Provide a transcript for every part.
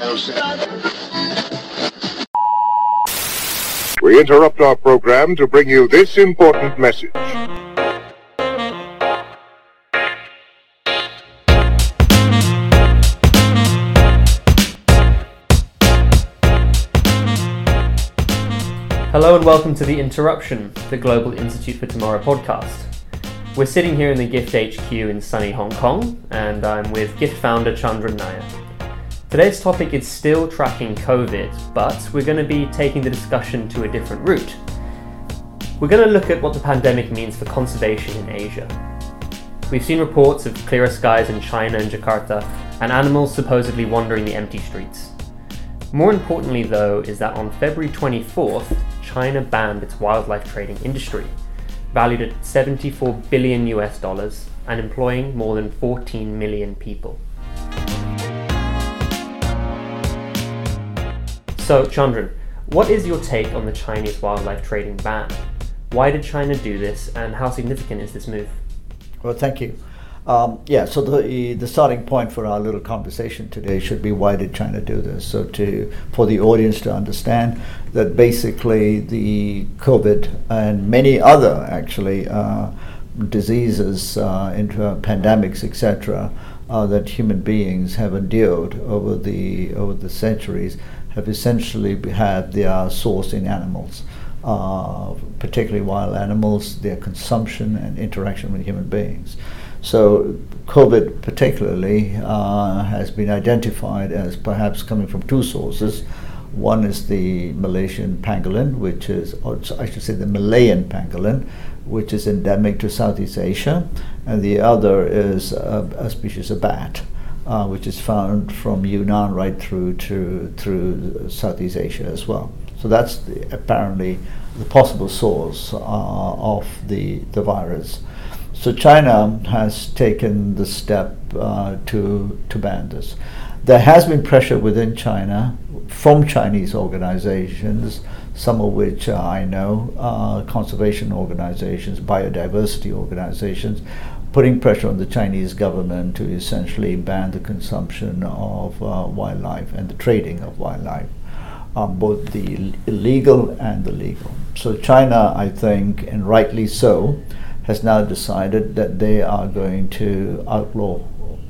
We interrupt our program to bring you this important message. Hello and welcome to The Interruption, the Global Institute for Tomorrow podcast. We're sitting here in the GIFT HQ in sunny Hong Kong, and I'm with GIFT founder Chandran Nair. Today's topic is still tracking COVID, but we're going to be taking the discussion to a different route. We're going to look at what the pandemic means for conservation in Asia. We've seen reports of clearer skies in China and Jakarta, and animals supposedly wandering the empty streets. More importantly, though, is that on February 24th, China banned its wildlife trading industry, valued at 74 billion US dollars and employing more than 14 million people. So, Chandran, what is your take on the Chinese wildlife trading ban? Why did China do this, and how significant is this move? Well, thank you. Um, yeah, so the the starting point for our little conversation today should be why did China do this? So to for the audience to understand that basically the COVID and many other actually uh, diseases, uh, into pandemics, etc., uh, that human beings have endured over the over the centuries have essentially had their source in animals. Uh, particularly wild animals, their consumption and interaction with human beings. So, COVID particularly uh, has been identified as perhaps coming from two sources. One is the Malaysian pangolin, which is, I should say, the Malayan pangolin, which is endemic to Southeast Asia, and the other is a, a species of bat. Uh, which is found from Yunnan right through to through Southeast Asia as well. So that's the, apparently the possible source uh, of the the virus. So China has taken the step uh, to to ban this. There has been pressure within China from Chinese organizations, some of which uh, I know, uh, conservation organizations, biodiversity organizations, putting pressure on the Chinese government to essentially ban the consumption of uh, wildlife and the trading of wildlife, um, both the illegal and the legal. So China, I think, and rightly so, has now decided that they are going to outlaw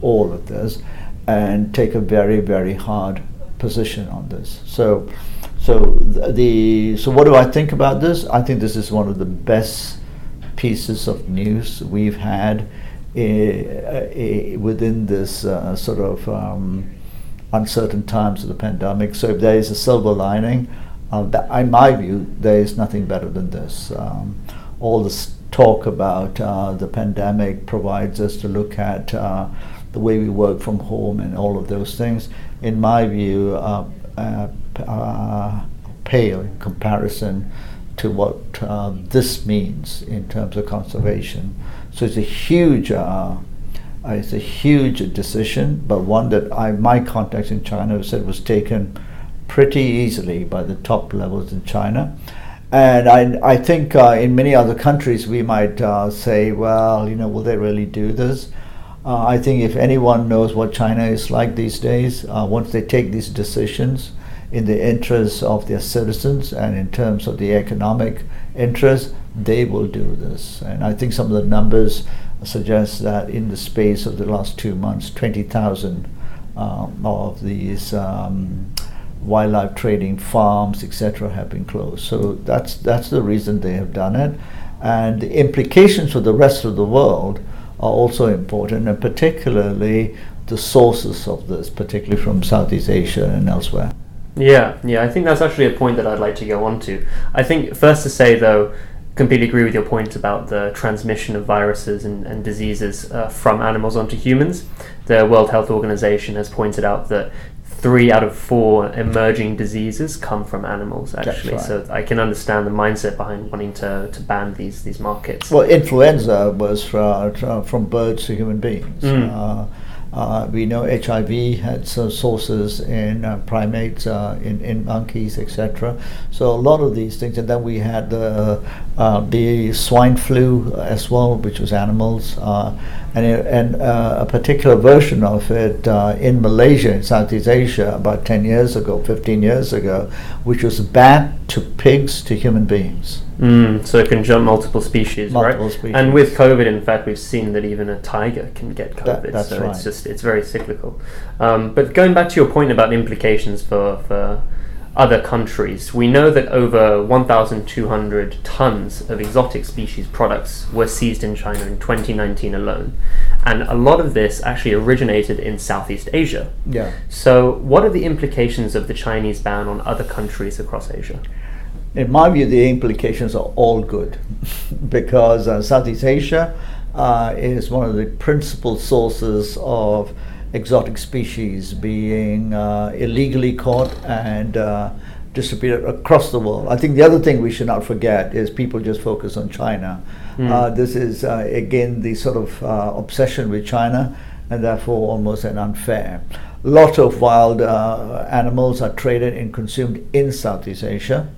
all of this and take a very, very hard position on this. So, so the so what do I think about this? I think this is one of the best pieces of news we've had uh, uh, within this uh, sort of um, uncertain times of the pandemic. So, if there is a silver lining, uh, that, in my view, there is nothing better than this. Um, all this talk about uh, the pandemic provides us to look at uh, the way we work from home and all of those things. In my view, uh, uh pale in comparison to what uh, this means in terms of conservation. So it's a huge. it's a huge decision, but one that I, my contacts in China said was taken pretty easily by the top levels in China. And I, I think uh, in many other countries we might uh, say, well, you know, will they really do this? Uh, I think if anyone knows what China is like these days, uh, once they take these decisions in the interests of their citizens and in terms of the economic interests, they will do this. And I think some of the numbers suggest that in the space of the last two months, 20,000 um, of these um, wildlife trading farms, etc., have been closed. So that's that's the reason they have done it, and the implications for the rest of the world are also important, and particularly the sources of this, particularly from Southeast Asia and elsewhere. Yeah, yeah, I think that's actually a point that I'd like to go on to. I think first to say though, completely agree with your point about the transmission of viruses and, and diseases uh, from animals onto humans. The World Health Organization has pointed out that three out of four emerging diseases come from animals actually right. so i can understand the mindset behind wanting to, to ban these these markets well influenza was from, from birds to human beings mm. uh, Uh, we know HIV had some sources in uh, primates, uh, in, in monkeys, etc. So a lot of these things, and then we had the uh, the swine flu as well, which was animals, uh, and it, and uh, a particular version of it in Malaysia, in Southeast Asia, about 10 years ago, 15 years ago, which was bat to pigs to human beings. Mm, so it can jump multiple species, Multiple right? species. And with COVID, in fact, we've seen that even a tiger can get That- COVID. that's so right. it's just it's very cyclical. Um, but going back to your point about implications for for other countries, we know that over 1,200 tons of exotic species products were seized in China in 2019 alone, and a lot of this actually originated in Southeast Asia. Yeah. So, what are the implications of the Chinese ban on other countries across Asia? In my view, the implications are all good because uh, Southeast Asia uh, is one of the principal sources of exotic species being uh, illegally caught and uh, distributed across the world. I think the other thing we should not forget is people just focus on China. Uh, this is, uh, again, the sort of uh, obsession with China and therefore almost an unfair. A lot of wild uh, animals are traded and consumed in Southeast Asia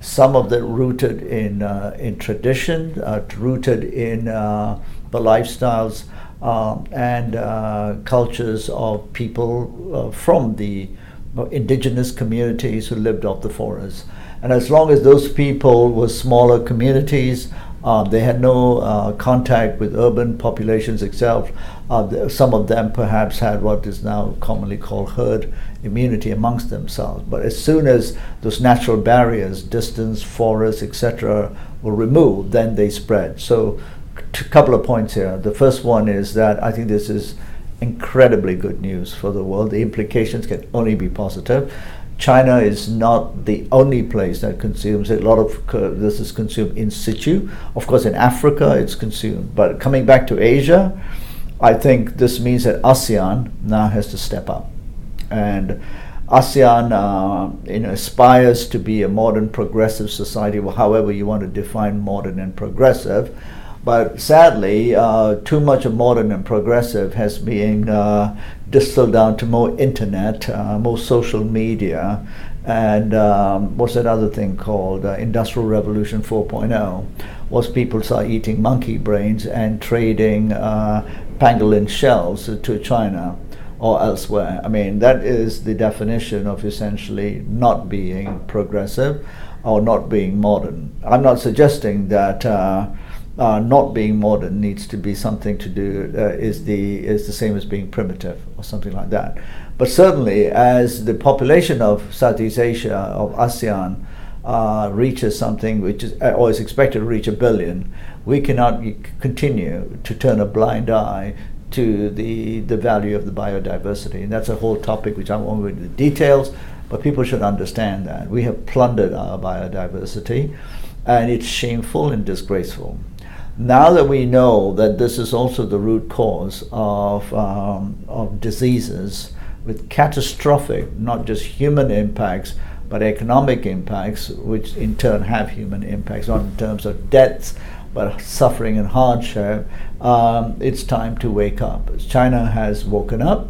some of them rooted in uh, in tradition, uh, rooted in uh, the lifestyles um, and uh, cultures of people uh, from the indigenous communities who lived off the forests. And as long as those people were smaller communities, uh, they had no uh, contact with urban populations itself. Uh, some of them perhaps had what is now commonly called herd immunity amongst themselves. But as soon as those natural barriers, distance, forests, etc., were removed, then they spread. So, a couple of points here. The first one is that I think this is incredibly good news for the world. The implications can only be positive. China is not the only place that consumes it. A lot of this is consumed in situ. Of course, in Africa, it's consumed. But coming back to Asia, I think this means that ASEAN now has to step up. And ASEAN uh, you know, aspires to be a modern progressive society, however you want to define modern and progressive. But sadly, uh, too much of modern and progressive has been uh, distilled down to more internet, uh, more social media, and um, what's that other thing called? Uh, Industrial Revolution 4.0. Was people start eating monkey brains and trading uh, pangolin shells to China or elsewhere. I mean, that is the definition of essentially not being progressive or not being modern. I'm not suggesting that. Uh, uh, not being modern needs to be something to do uh, is the is the same as being primitive or something like that. But certainly, as the population of Southeast Asia of ASEAN uh, reaches something which is or is expected to reach a billion, we cannot continue to turn a blind eye to the the value of the biodiversity, and that's a whole topic which I won't go into the details. But people should understand that we have plundered our biodiversity, and it's shameful and disgraceful now that we know that this is also the root cause of, um, of diseases with catastrophic, not just human impacts, but economic impacts, which in turn have human impacts, not in terms of deaths, but suffering and hardship, um, it's time to wake up. China has woken up.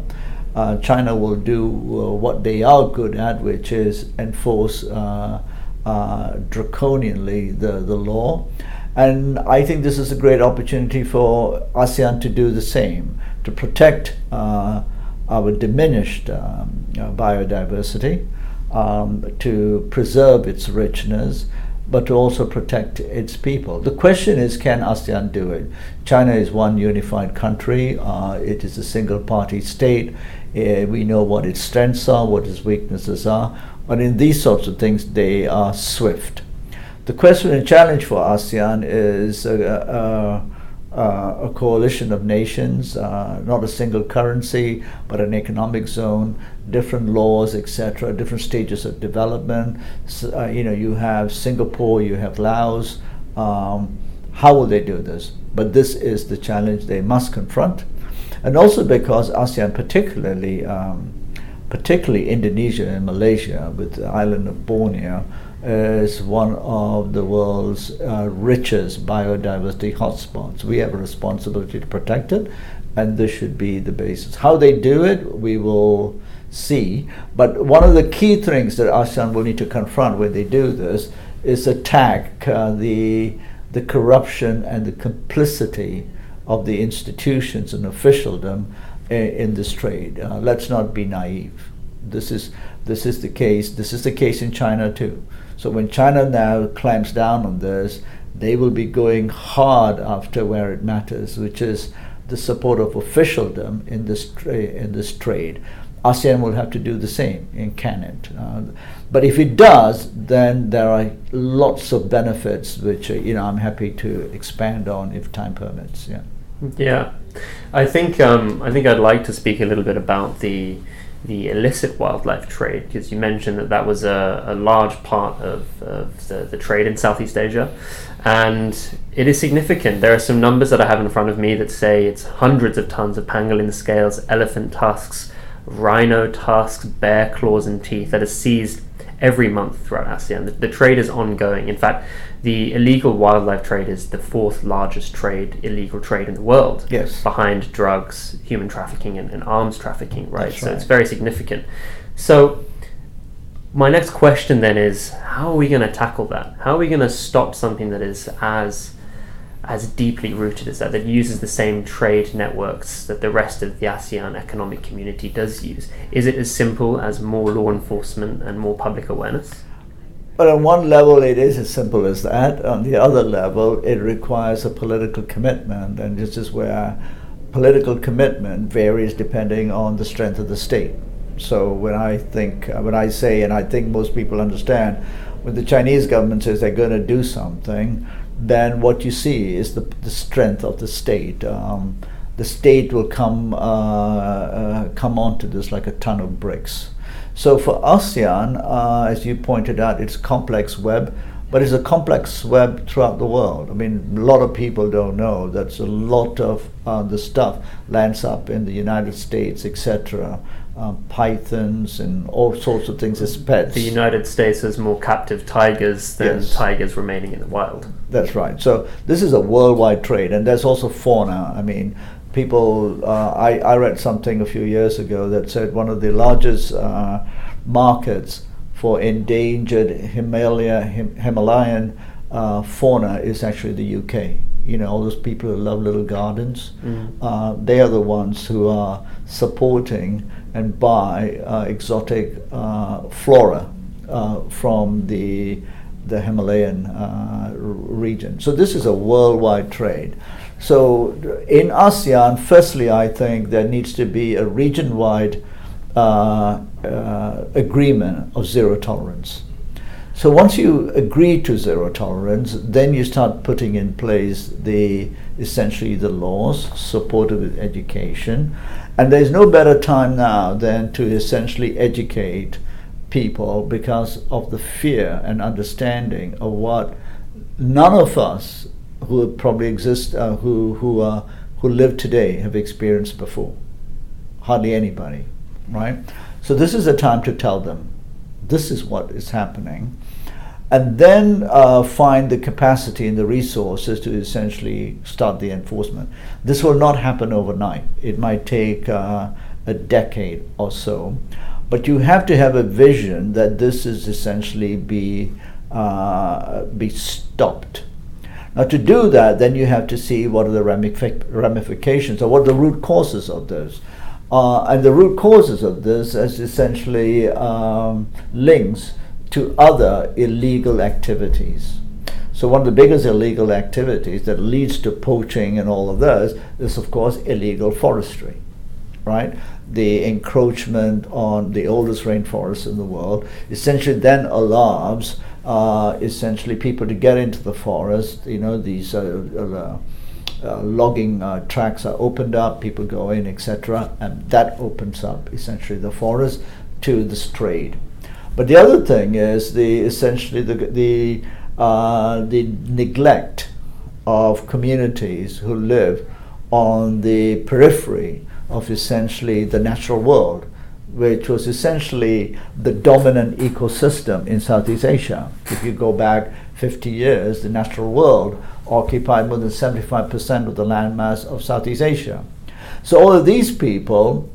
Uh, China will do uh, what they are good at, which is enforce uh, uh draconianly the, the law. And I think this is a great opportunity for ASEAN to do the same, to protect uh, our diminished um, uh, biodiversity, um, to preserve its richness, but to also protect its people. The question is can ASEAN do it? China is one unified country, uh, it is a single party state. Uh, we know what its strengths are, what its weaknesses are, but in these sorts of things, they are swift. The question and challenge for ASEAN is a, a, a coalition of nations, uh, not a single currency, but an economic zone, different laws, etc., different stages of development. So, uh, you know, you have Singapore, you have Laos. Um, how will they do this? But this is the challenge they must confront, and also because ASEAN, particularly, um, particularly Indonesia and Malaysia, with the island of Borneo is one of the world's uh, richest biodiversity hotspots. We have a responsibility to protect it, and this should be the basis. How they do it, we will see. But one of the key things that ASEAN will need to confront when they do this is attack uh, the the corruption and the complicity of the institutions and officialdom in, in this trade. Uh, let's not be naive. This is this is the case. This is the case in China too. So when China now clamps down on this, they will be going hard after where it matters, which is the support of officialdom in this tra- in this trade. ASEAN will have to do the same in can Uh, but if it does, then there are lots of benefits which uh, you know I'm happy to expand on if time permits. Yeah. Yeah, I think um, I think I'd like to speak a little bit about the the illicit wildlife trade because you mentioned that that was a, a large part of, of the, the trade in Southeast Asia and it is significant. There are some numbers that I have in front of me that say it's hundreds of tons of pangolin scales, elephant tusks, rhino tusks, bear claws, and teeth that are seized every month throughout ASEAN. The, the, trade is ongoing. In fact, the illegal wildlife trade is the fourth largest trade, illegal trade in the world. Yes. Behind drugs, human trafficking, and, and arms trafficking, right? That's so right. it's very significant. So, my next question then is how are we going to tackle that? How are we going to stop something that is as as deeply rooted as that, that uses the same trade networks that the rest of the ASEAN economic community does use? Is it as simple as more law enforcement and more public awareness? But on one level, it is as simple as that. On the other level, it requires a political commitment, and this is where political commitment varies depending on the strength of the state. So when I think, when I say, and I think most people understand, when the Chinese government says they're going to do something, then what you see is the, the strength of the state. Um, the state will come uh, uh, come onto this like a ton of bricks. So for ASEAN, uh, as you pointed out, it's a complex web, but it's a complex web throughout the world. I mean, a lot of people don't know that a lot of uh, the stuff lands up in the United States, etc um, pythons and all sorts of things as pets. The United States has more captive tigers than yes. tigers remaining in the wild. That's right. So this is a worldwide trade, and there's also fauna. I mean, people. Uh, I I read something a few years ago that said one of the largest uh, markets for endangered Himalaya Him, Himalayan uh, fauna is actually the UK you know, all those people who love little gardens, mm. uh, they are the ones who are supporting and buy uh, exotic uh, flora uh, from the the Himalayan uh, region. So this is a worldwide trade. So in ASEAN, firstly, I think there needs to be a region-wide agreement of zero tolerance. So once you agree to zero tolerance, then you start putting in place the essentially the laws supported with education, and there's no better time now than to essentially educate people because of the fear and understanding of what none of us who probably exist uh, who who uh, who live today have experienced before. Hardly anybody, right? So this is a time to tell them this is what is happening and then uh, find the capacity and the resources to essentially start the enforcement. This will not happen overnight. It might take uh, a decade or so, but you have to have a vision that this is essentially be uh, be stopped. Now, to do that, then you have to see what are the ramifications or what are the root causes of this. Uh, and the root causes of this is essentially um, links to other illegal activities. So one of the biggest illegal activities that leads to poaching and all of those is of course illegal forestry, right? The encroachment on the oldest rainforest in the world essentially then allows uh, essentially people to get into the forest. You know these uh, uh, logging uh, tracks are opened up, people go in, etc., and that opens up essentially the forest to this trade. But the other thing is the essentially the the uh, the neglect of communities who live on the periphery of essentially the natural world, which was essentially the dominant ecosystem in Southeast Asia. If you go back 50 years, the natural world occupied more than 75% of the landmass of Southeast Asia. So all of these people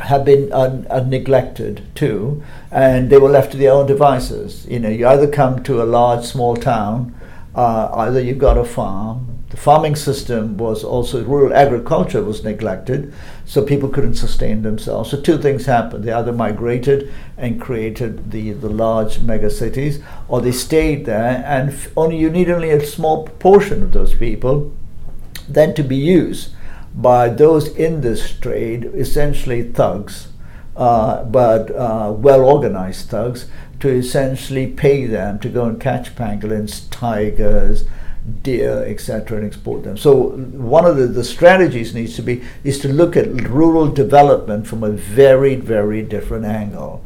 have been uh, uh, neglected too, and they were left to their own devices. You know, you either come to a large, small town, uh, either you've got a farm. The farming system was also rural agriculture was neglected, so people couldn't sustain themselves. So two things happened: they either migrated and created the the large mega cities, or they stayed there, and only you need only a small portion of those people then to be used by those in this trade, essentially thugs, uh, but uh, well organized thugs, to essentially pay them to go and catch pangolins, tigers, deer, etc., and export them. So one of the, the strategies needs to be is to look at rural development from a very, very different angle.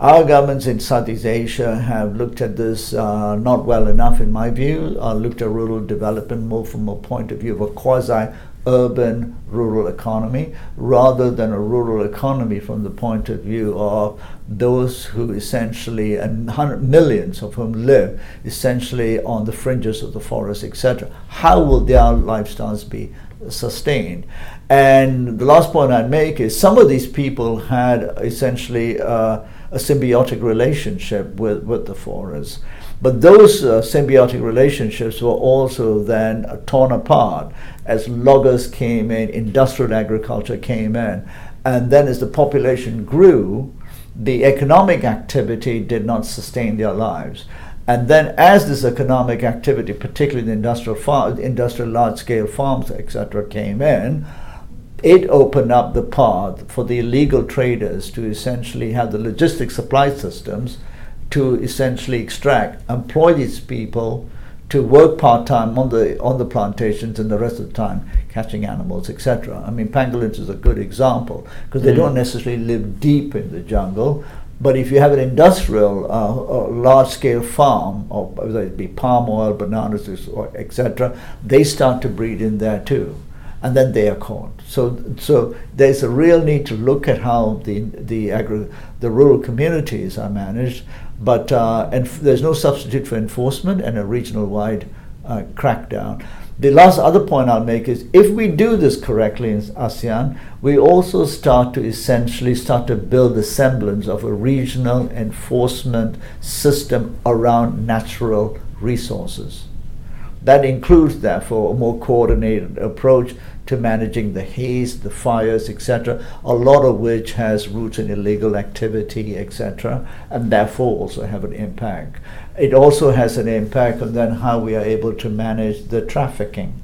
Our governments in Southeast Asia have looked at this uh, not well enough, in my view, uh, looked at rural development more from a point of view of a quasi urban rural economy rather than a rural economy from the point of view of those who essentially and millions of whom live essentially on the fringes of the forest etc how will their lifestyles be sustained? And the last point i'd make is some of these people had essentially uh, a symbiotic relationship with, with the forest but those uh, symbiotic relationships were also then torn apart as loggers came in, industrial agriculture came in. And then as the population grew, the economic activity did not sustain their lives. And then, as this economic activity, particularly the industrial, industrial large-scale farms, etc., came in, it opened up the path for the illegal traders to essentially have the logistic supply systems to essentially extract, employ these people to work part time on the on the plantations and the rest of the time catching animals, etc. I mean, pangolins is a good example because they mm. don't necessarily live deep in the jungle. But if you have an industrial, uh, large-scale farm, or whether it be palm oil, bananas, etc., they start to breed in there too and then they are caught. So, so there's a real need to look at how the the agri- the rural communities are managed, but uh, and there's no substitute for enforcement and a regional-wide uh, crackdown. The last other point I'll make is if we do this correctly in ASEAN, we also start to essentially start to build the semblance of a regional enforcement system around natural resources. That includes, therefore, a more coordinated approach to managing the haze, the fires, etc., a lot of which has roots in illegal activity, etc., and therefore also have an impact. It also has an impact on then how we are able to manage the trafficking.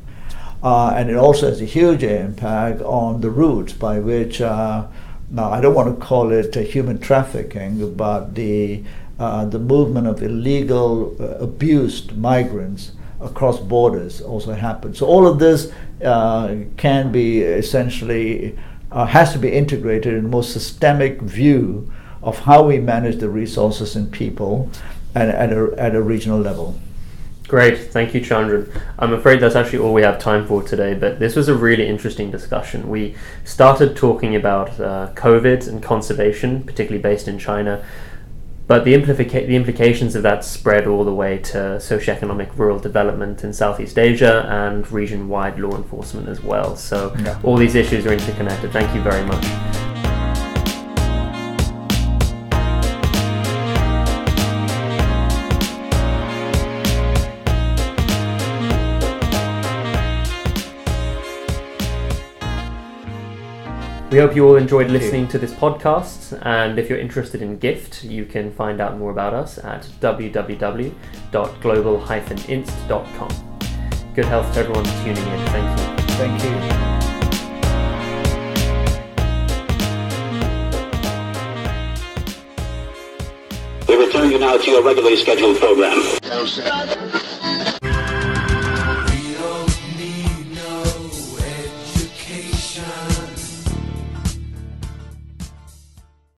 Uh, and it also has a huge impact on the routes by which, uh, now I don't want to call it human trafficking, but the, uh, the movement of illegal, uh, abused migrants across borders also happen. So all of this uh, can be essentially uh, has to be integrated in a more systemic view of how we manage the resources and people at, at, a, at a regional level. Great, thank you, Chandran. I'm afraid that's actually all we have time for today, but this was a really interesting discussion. We started talking about uh, COVID and conservation, particularly based in China, but the, implica- the implications of that spread all the way to socioeconomic rural development in Southeast Asia and region wide law enforcement as well. So, yeah. all these issues are interconnected. Thank you very much. We hope you all enjoyed listening to this podcast, and if you're interested in GIFT, you can find out more about us at www.global-inst.com. Good health to everyone tuning in. Thank you. Thank you. We return you now to your regularly scheduled program.